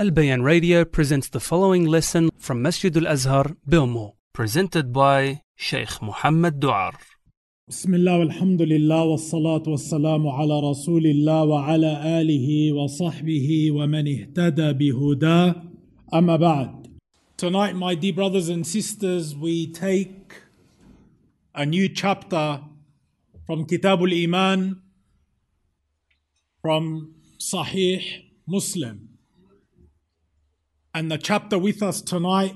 Albayan Radio presents the following lesson from Masjid Al Azhar, Belmore, presented by Sheikh Mohamad Doar. بسم الله والحمد لله والصلاة والسلام على رسول الله وعلى آله وصحبه ومن اهتدى بهداه أما بعد Tonight, my dear brothers and sisters, we take a new chapter from Kitabul Iman, from Sahih Muslim and the chapter with us tonight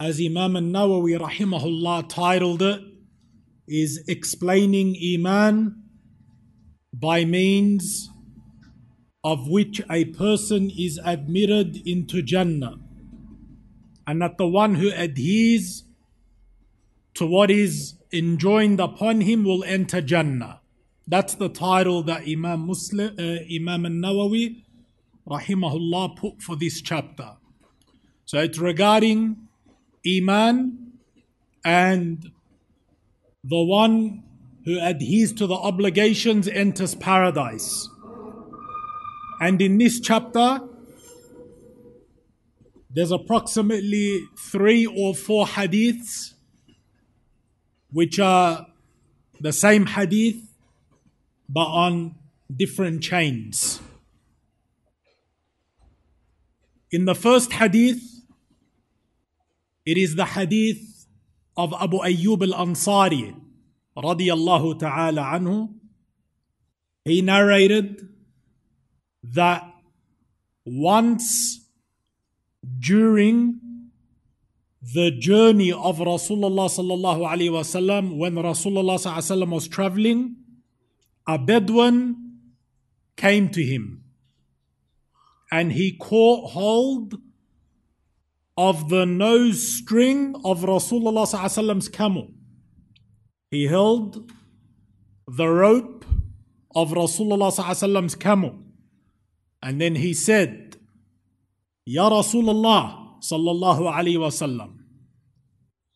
as Imam al-Nawawi rahimahullah titled it is explaining Iman by means of which a person is admitted into Jannah. And that the one who adheres to what is enjoined upon him will enter Jannah. That's the title that Imam Muslim, uh, Imam al-Nawawi, rahimahullah, put for this chapter. So it's regarding Iman and the one who adheres to the obligations enters paradise. And in this chapter, there's approximately three or four hadiths which are the same hadith but on different chains. In the first hadith, it is the hadith of Abu Ayyub al-Ansari radiyallahu ta'ala anhu. He narrated that once during the journey of Rasulullah sallallahu alaihi wasallam when Rasulullah sallallahu alaihi wasallam was traveling a Bedouin came to him and he caught hold of the nose string of Rasulullah sallallahu camel. He held the rope of Rasulullah sallallahu camel. And then he said, Ya Rasulullah sallallahu alayhi wasallam,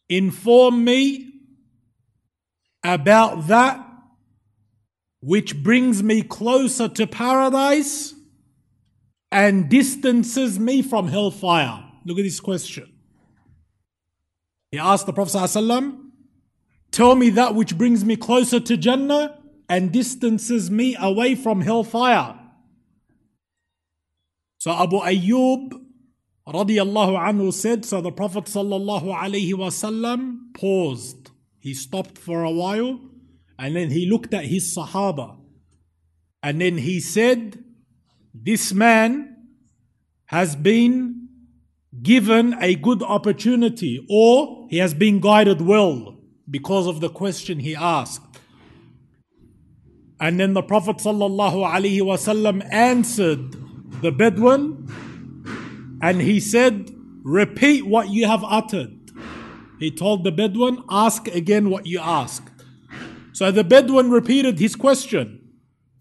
inform me about that which brings me closer to paradise and distances me from hellfire. Look at this question. He asked the Prophet ﷺ, Tell me that which brings me closer to Jannah and distances me away from hellfire. So Abu Ayyub radiallahu anhu said, so the Prophet paused. He stopped for a while and then he looked at his Sahaba. And then he said, This man has been given a good opportunity or he has been guided well because of the question he asked. And then the Prophet ﷺ answered the Bedouin and he said, Repeat what you have uttered. He told the Bedouin, Ask again what you asked. So the Bedouin repeated his question.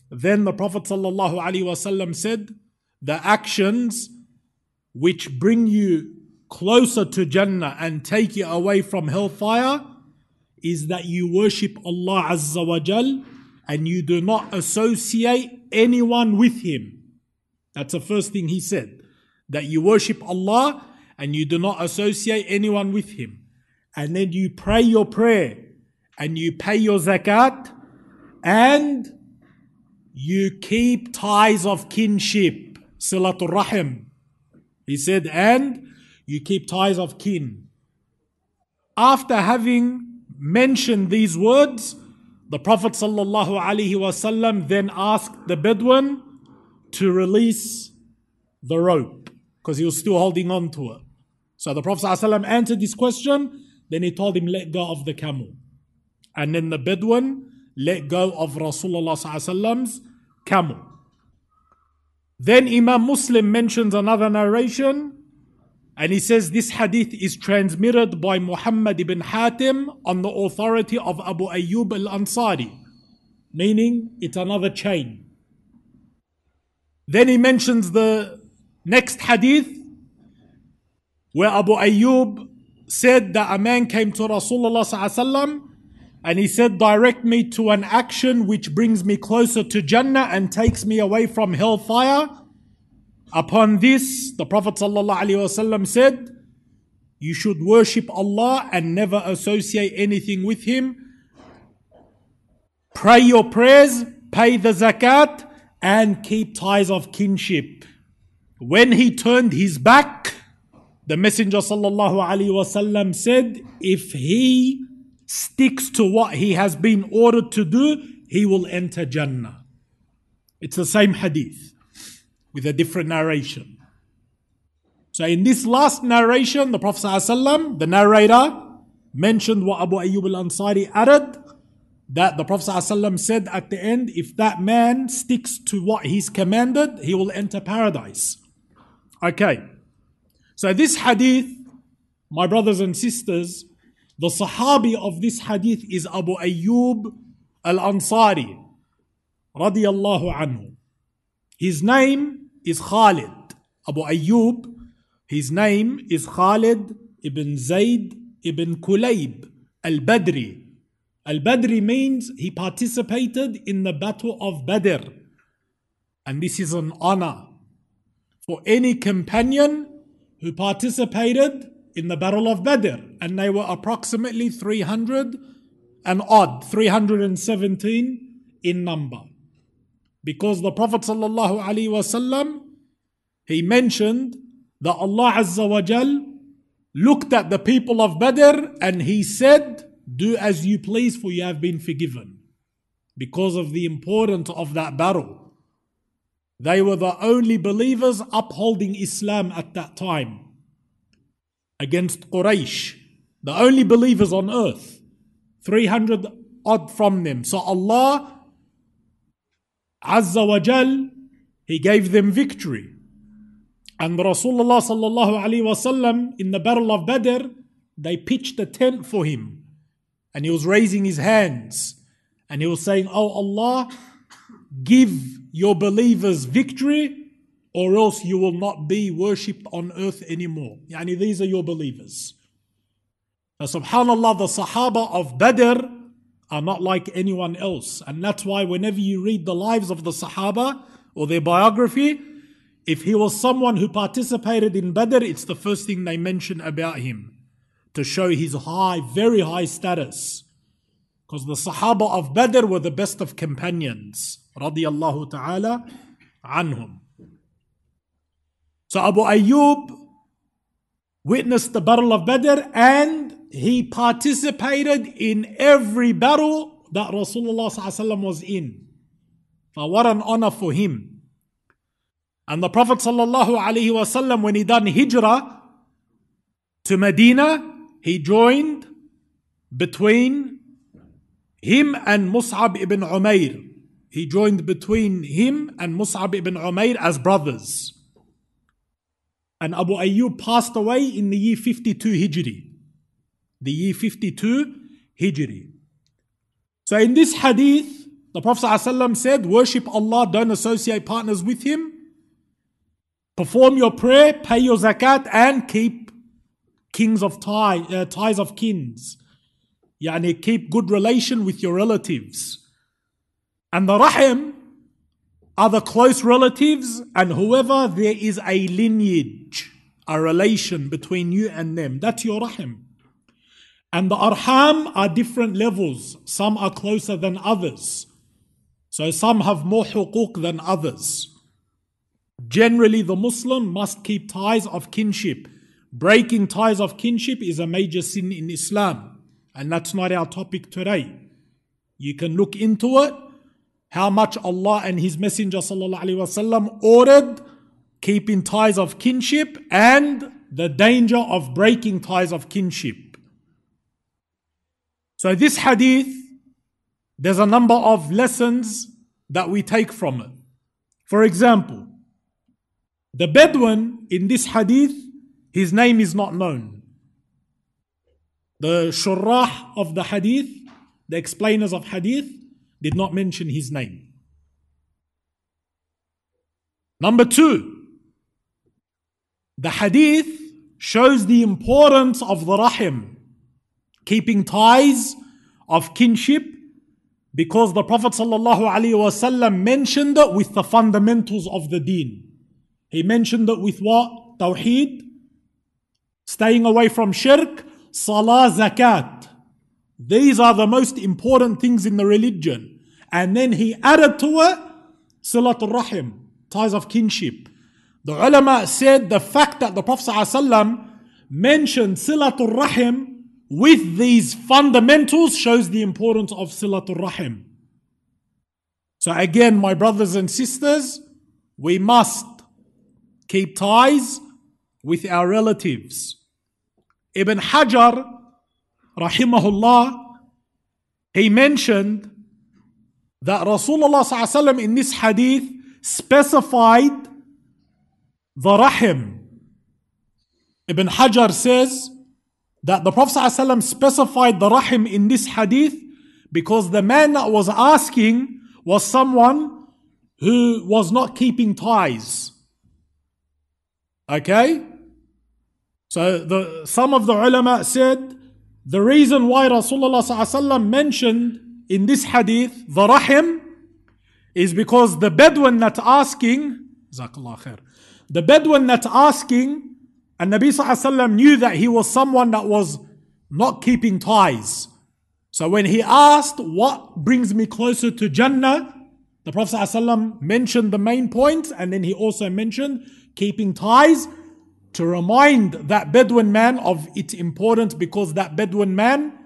Then the Prophet ﷺ said, The actions which bring you closer to Jannah and take you away from hellfire is that you worship Allah Azza wa Jal and you do not associate anyone with Him. That's the first thing he said. That you worship Allah and you do not associate anyone with Him. And then you pray your prayer and you pay your zakat and you keep ties of kinship, silatul rahim. He said, and you keep ties of kin. After having mentioned these words, the Prophet ﷺ then asked the Bedouin to release the rope because he was still holding on to it. So the Prophet ﷺ answered this question, then he told him, let go of the camel. And then the Bedouin let go of Rasulullah's camel. Then Imam Muslim mentions another narration and he says this hadith is transmitted by Muhammad ibn Hatim on the authority of Abu Ayyub al Ansari, meaning it's another chain. Then he mentions the next hadith where Abu Ayyub said that a man came to Rasulullah and he said, Direct me to an action which brings me closer to Jannah and takes me away from hellfire. Upon this, the Prophet ﷺ said, You should worship Allah and never associate anything with Him. Pray your prayers, pay the zakat, and keep ties of kinship. When he turned his back, the Messenger ﷺ said, If he sticks to what he has been ordered to do, he will enter Jannah. It's the same hadith with a different narration. So in this last narration, the Prophet ﷺ, the narrator, mentioned what Abu Ayyub al-Ansari added, that the Prophet ﷺ said at the end, if that man sticks to what he's commanded, he will enter paradise. Okay. So this hadith, my brothers and sisters, the Sahabi of this hadith is Abu Ayyub al-Ansari, radiyallahu anhu. His name is Khalid. Abu Ayyub, his name is Khalid ibn Zayd ibn Kulayb al-Badri. Al-Badri means he participated in the battle of Badr. And this is an honor for any companion who participated in the battle of Badr. And they were approximately 300 and odd, 317 in number because the Prophet ﷺ, he mentioned that Allah Azza wa Jal looked at the people of Badr and he said, Do as you please, for you have been forgiven. Because of the importance of that battle. They were the only believers upholding Islam at that time against Quraysh, the only believers on earth, 300 odd from them. So Allah Azza wa Jal, He gave them victory. And Rasulullah sallallahu alaihi wasallam in the battle of Badr, they pitched a tent for him. And he was raising his hands. And he was saying, Oh Allah, give your believers victory, or else you will not be worshipped on earth anymore. Yani these are your believers. Now, subhanAllah, the Sahaba of Badr, are not like anyone else. And that's why whenever you read the lives of the Sahaba or their biography, if he was someone who participated in Badr, it's the first thing they mention about him to show his high, very high status. Because the Sahaba of Badr were the best of companions. Radiallahu ta'ala anhum. So Abu Ayyub witnessed the Battle of Badr and he participated in every battle that Rasulullah was in. Now, what an honor for him. And the Prophet wasallam, when he done hijrah to Medina, he joined between him and Mus'ab ibn Umair. He joined between him and Mus'ab ibn Umair as brothers. And Abu Ayyub passed away in the year 52 Hijri the year 52 Hijri. So in this hadith, the Prophet ﷺ said, Worship Allah, don't associate partners with Him. Perform your prayer, pay your zakat, and keep kings of tie, uh, ties of kins. Yani keep good relation with your relatives. And the rahim the close relatives, and whoever there is a lineage, a relation between you and them, that's your rahim. And the arham are different levels. Some are closer than others. So some have more huquq than others. Generally, the Muslim must keep ties of kinship. Breaking ties of kinship is a major sin in Islam. And that's not our topic today. You can look into it, how much Allah and His Messenger وسلم, ordered keeping ties of kinship and the danger of breaking ties of kinship. So, this hadith, there's a number of lessons that we take from it. For example, the Bedouin in this hadith, his name is not known. The shurrah of the hadith, the explainers of hadith, did not mention his name. Number two, the hadith shows the importance of the rahim keeping ties of kinship because the Prophet ﷺ mentioned it with the fundamentals of the deen. He mentioned it with what? Tawheed, staying away from shirk, salah, zakat. These are the most important things in the religion. And then he added to it silatul rahim, ties of kinship. The ulama said the fact that the Prophet ﷺ mentioned silatul rahim with these fundamentals shows the importance of silatul rahim. So again, my brothers and sisters, we must keep ties with our relatives. Ibn Hajar, rahimahullah, he mentioned that Rasulullah in this hadith specified the rahim. Ibn Hajar says that the Prophet specified the rahim in this hadith because the man that was asking was someone who was not keeping ties. Okay? So the, some of the ulama said the reason why Rasulullah mentioned in this hadith the rahim is because the Bedouin that asking, khair, the Bedouin that asking, and Nabi Sallallahu knew that he was someone that was not keeping ties. So when he asked, What brings me closer to Jannah? the Prophet ﷺ mentioned the main point and then he also mentioned keeping ties to remind that Bedouin man of its importance because that Bedouin man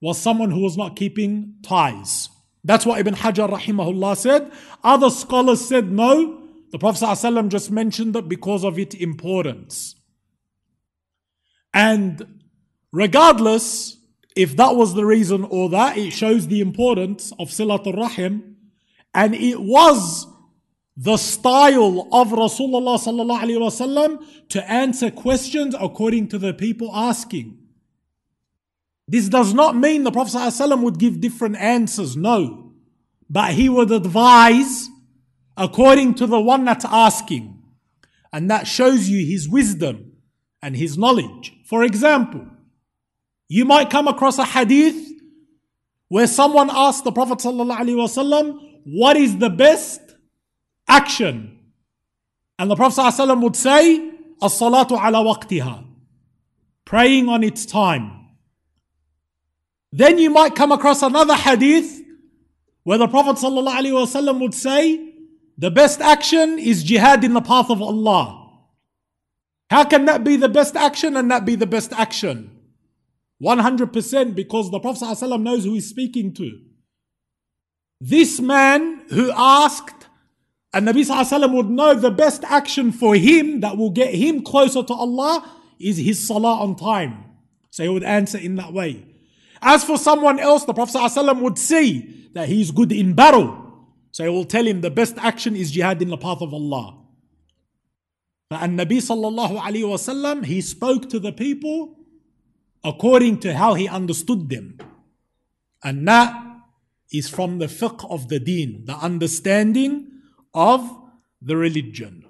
was someone who was not keeping ties. That's what Ibn Hajar rahimahullah said. Other scholars said no. The Prophet ﷺ just mentioned that because of its importance. And regardless if that was the reason or that, it shows the importance of Silatul Rahim. And it was the style of Rasulullah sallallahu alaihi wasallam to answer questions according to the people asking. This does not mean the Prophet ﷺ would give different answers, no. But he would advise according to the one that's asking. And that shows you his wisdom and his knowledge. For example, you might come across a hadith where someone asked the Prophet ﷺ, what is the best action. And the Prophet ﷺ would say, As-salatu ala waqtiha. Praying on its time. Then you might come across another hadith where the Prophet ﷺ would say, the best action is jihad in the path of Allah. How can that be the best action and that be the best action? 100% because the Prophet ﷺ knows who he's speaking to. This man who asked and Nabi Sallallahu would know the best action for him that will get him closer to Allah is his salah on time. So he would answer in that way. As for someone else, the Prophet ﷺ would see that he is good in battle. So he will tell him the best action is jihad in the path of Allah. But And Nabi sallallahu alayhi wasallam, he spoke to the people according to how he understood them. And that is from the fiqh of the deen, the understanding of the religion.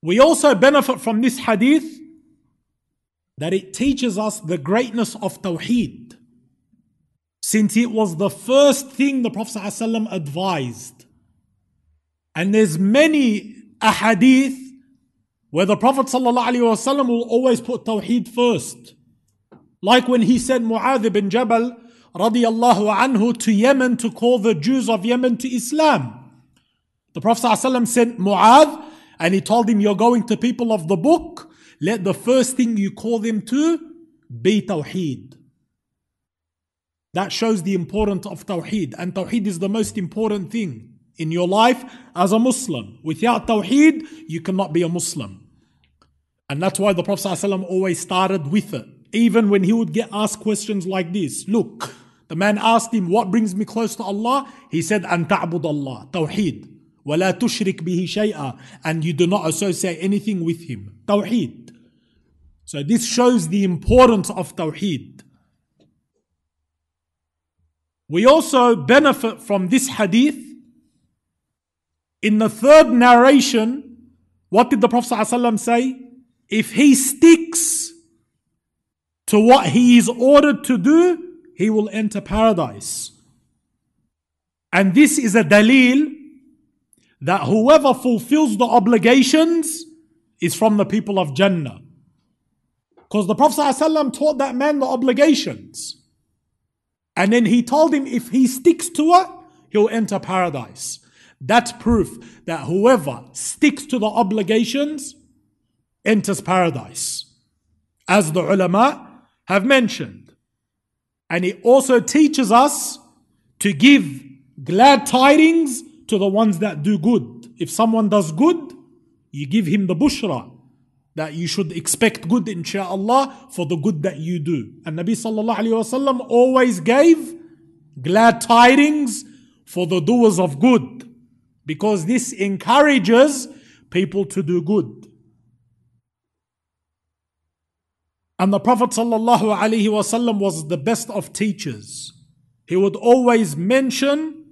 We also benefit from this hadith that it teaches us the greatness of Tawheed, since it was the first thing the Prophet ﷺ advised. And there's many ahadith where the Prophet ﷺ will always put Tawheed first. Like when he said Mu'adh ibn Jabal radiallahu anhu to Yemen to call the Jews of Yemen to Islam. The Prophet ﷺ sent Mu'adh and he told him, You're going to people of the book. Let the first thing you call them to be Tawheed. That shows the importance of Tawheed. And Tawheed is the most important thing in your life as a Muslim. Without Tawheed, you cannot be a Muslim. And that's why the Prophet ﷺ always started with it. Even when he would get asked questions like this Look, the man asked him, What brings me close to Allah? He said, An ta'bud Allah, Tawheed. وَلَا تُشْرِكْ بِهِ شَيْئًا And you do not associate anything with him. Tawheed. So this shows the importance of Tawheed. We also benefit from this hadith. In the third narration, what did the Prophet ﷺ say? If he sticks to what he is ordered to do, he will enter paradise. And this is a dalil that whoever fulfills the obligations is from the people of Jannah. Because the Prophet ﷺ taught that man the obligations. And then he told him if he sticks to it, he'll enter paradise. That's proof that whoever sticks to the obligations enters paradise. As the ulama have mentioned. And it also teaches us to give glad tidings to the ones that do good. If someone does good, you give him the bushra that you should expect good insha'Allah for the good that you do. And Nabi sallallahu alayhi wasallam always gave glad tidings for the doers of good because this encourages people to do good. And the Prophet wasallam was the best of teachers. He would always mention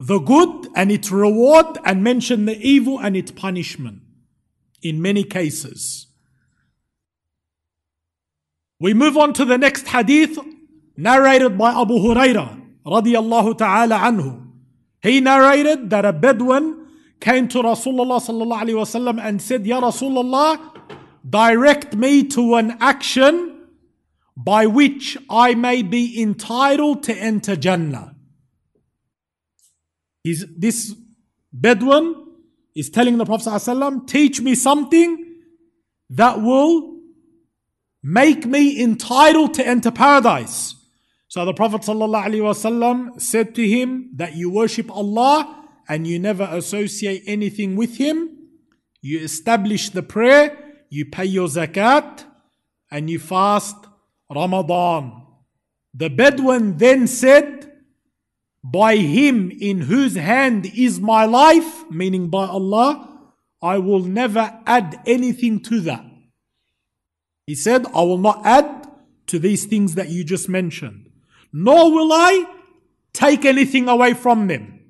the good and its reward and mention the evil and its punishment in many cases. We move on to the next hadith narrated by Abu Huraira radiyallahu ta'ala anhu. He narrated that a Bedouin came to Rasulullah and said, Ya Rasulullah, direct me to an action by which I may be entitled to enter Jannah. He's, this Bedouin is telling the Prophet ﷺ, teach me something that will make me entitled to enter paradise. So the Prophet ﷺ said to him that you worship Allah and you never associate anything with Him. You establish the prayer, you pay your zakat, and you fast Ramadan. The Bedouin then said, by him in whose hand is my life, meaning by Allah, I will never add anything to that. He said, I will not add to these things that you just mentioned, nor will I take anything away from them.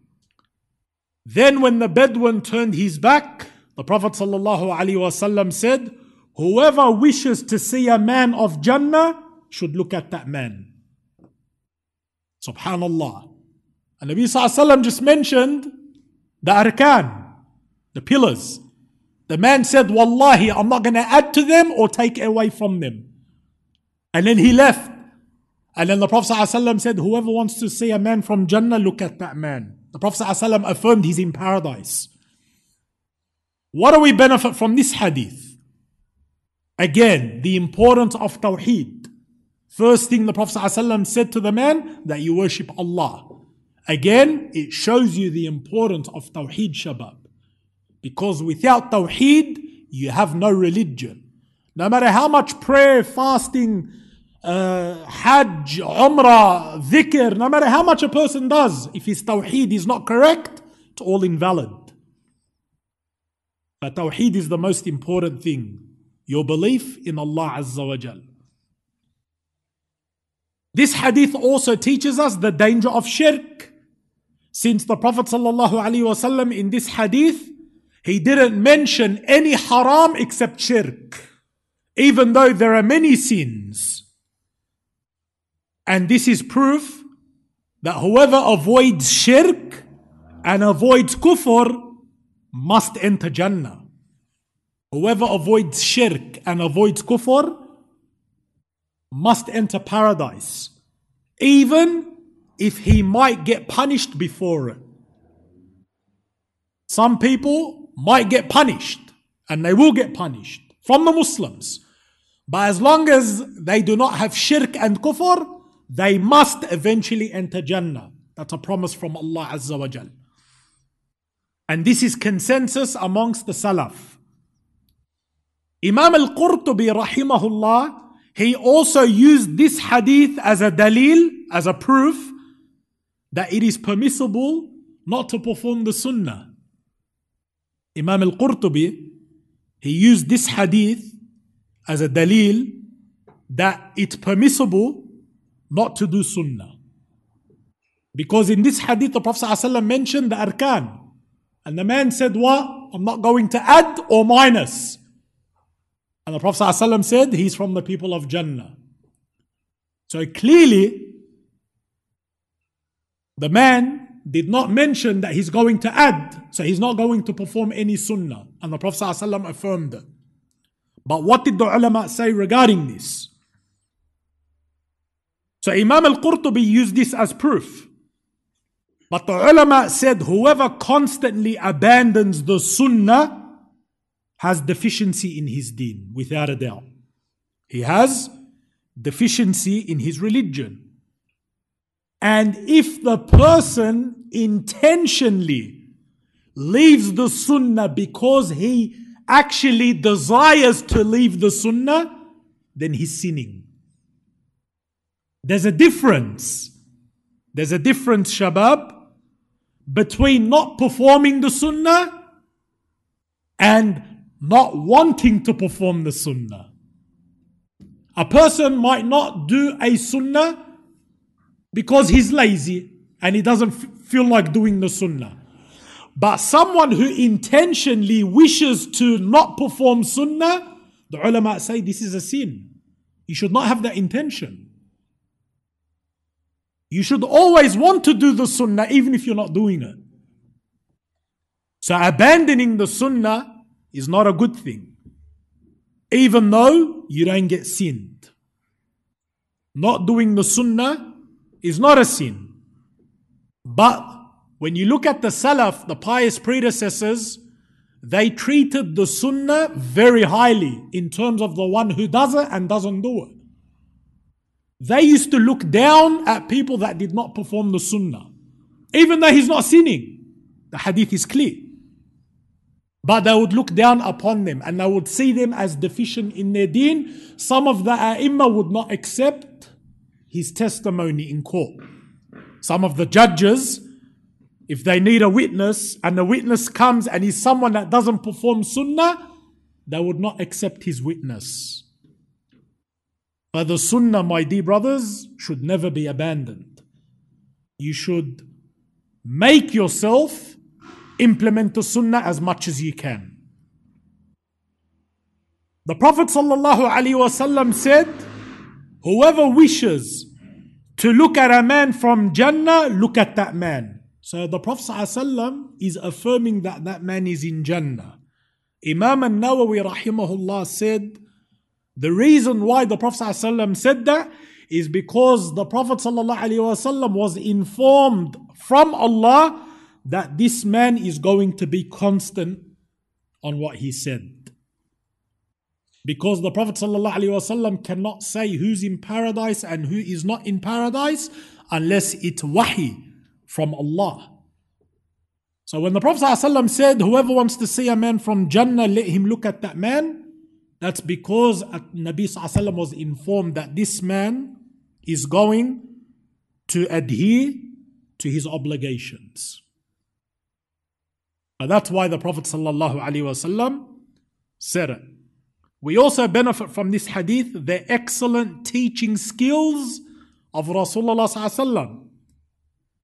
Then, when the Bedouin turned his back, the Prophet ﷺ said, Whoever wishes to see a man of Jannah should look at that man. Subhanallah. And Nabi Sallallahu just mentioned the arkan, the pillars. The man said, Wallahi, I'm not going to add to them or take away from them. And then he left. And then the Prophet ﷺ said, Whoever wants to see a man from Jannah, look at that man. The Prophet ﷺ affirmed he's in paradise. What do we benefit from this hadith? Again, the importance of Tawheed. First thing the Prophet ﷺ said to the man, that you worship Allah. Again, it shows you the importance of Tawheed Shabab. Because without Tawheed, you have no religion. No matter how much prayer, fasting, uh, Hajj, Umrah, dhikr, no matter how much a person does, if his Tawheed is not correct, it's all invalid. But Tawheed is the most important thing. Your belief in Allah Azza wa Jal. This hadith also teaches us the danger of shirk. Since the Prophet ﷺ in this hadith, he didn't mention any haram except shirk, even though there are many sins. And this is proof that whoever avoids shirk and avoids kufr must enter Jannah. Whoever avoids shirk and avoids kufr must enter paradise. Even if he might get punished before it. Some people might get punished, and they will get punished from the Muslims. But as long as they do not have shirk and kufr, they must eventually enter Jannah. That's a promise from Allah Azza wa Jal. And this is consensus amongst the Salaf. Imam al-Qurtubi rahimahullah, he also used this hadith as a dalil, as a proof that it is permissible not to perform the sunnah. Imam al Qurtubi, he used this hadith as a dalil that it's permissible not to do sunnah. Because in this hadith, the Prophet mentioned the arkan. And the man said, What? I'm not going to add or minus. And the Prophet ﷺ said, He's from the people of Jannah. So clearly, the man did not mention that he's going to add, so he's not going to perform any sunnah. And the Prophet ﷺ affirmed it. But what did the ulama say regarding this? So Imam al-Qurtubi used this as proof. But the ulama said whoever constantly abandons the sunnah has deficiency in his deen, without a doubt. He has deficiency in his religion. And if the person intentionally leaves the sunnah because he actually desires to leave the sunnah, then he's sinning. There's a difference. There's a difference, shabab, between not performing the sunnah and not wanting to perform the sunnah. A person might not do a sunnah because he's lazy and he doesn't f- feel like doing the sunnah. But someone who intentionally wishes to not perform sunnah, the ulama say this is a sin. You should not have that intention. You should always want to do the sunnah even if you're not doing it. So abandoning the sunnah is not a good thing. Even though you don't get sinned. Not doing the sunnah is not a sin. But when you look at the Salaf, the pious predecessors, they treated the Sunnah very highly in terms of the one who does it and doesn't do it. They used to look down at people that did not perform the Sunnah, even though he's not sinning. The hadith is clear. But they would look down upon them and they would see them as deficient in their deen. Some of the ai would not accept his testimony in court. Some of the judges, if they need a witness and the witness comes and he's someone that doesn't perform sunnah, they would not accept his witness. But the sunnah, my dear brothers, should never be abandoned. You should make yourself implement the sunnah as much as you can. The Prophet ﷺ said, Whoever wishes to look at a man from Jannah, look at that man. So the Prophet ﷺ is affirming that that man is in Jannah. Imam al-Nawawi rahimahullah said, the reason why the Prophet ﷺ said that is because the Prophet ﷺ was informed from Allah that this man is going to be constant on what he said. Because the Prophet ﷺ cannot say who's in paradise and who is not in paradise unless it's wahi from Allah. So when the Prophet ﷺ said, Whoever wants to see a man from Jannah, let him look at that man, that's because Nabi ﷺ was informed that this man is going to adhere to his obligations. And that's why the Prophet ﷺ said it. We also benefit from this hadith the excellent teaching skills of Rasulullah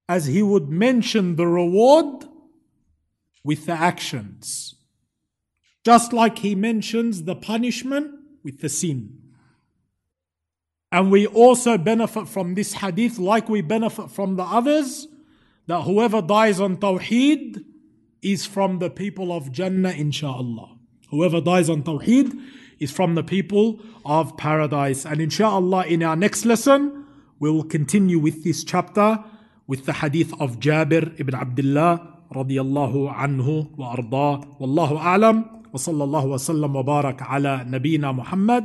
as he would mention the reward with the actions. Just like he mentions the punishment with the sin. And we also benefit from this hadith, like we benefit from the others, that whoever dies on Tawheed is from the people of Jannah, inshaAllah. Whoever dies on Tawheed is from the people of paradise. And inshallah, in our next lesson, we will continue with this chapter with the hadith of Jabir ibn Abdullah radiyallahu anhu wa arda. Wallahu a'lam. وصلى الله وسلم وبارك على نبينا محمد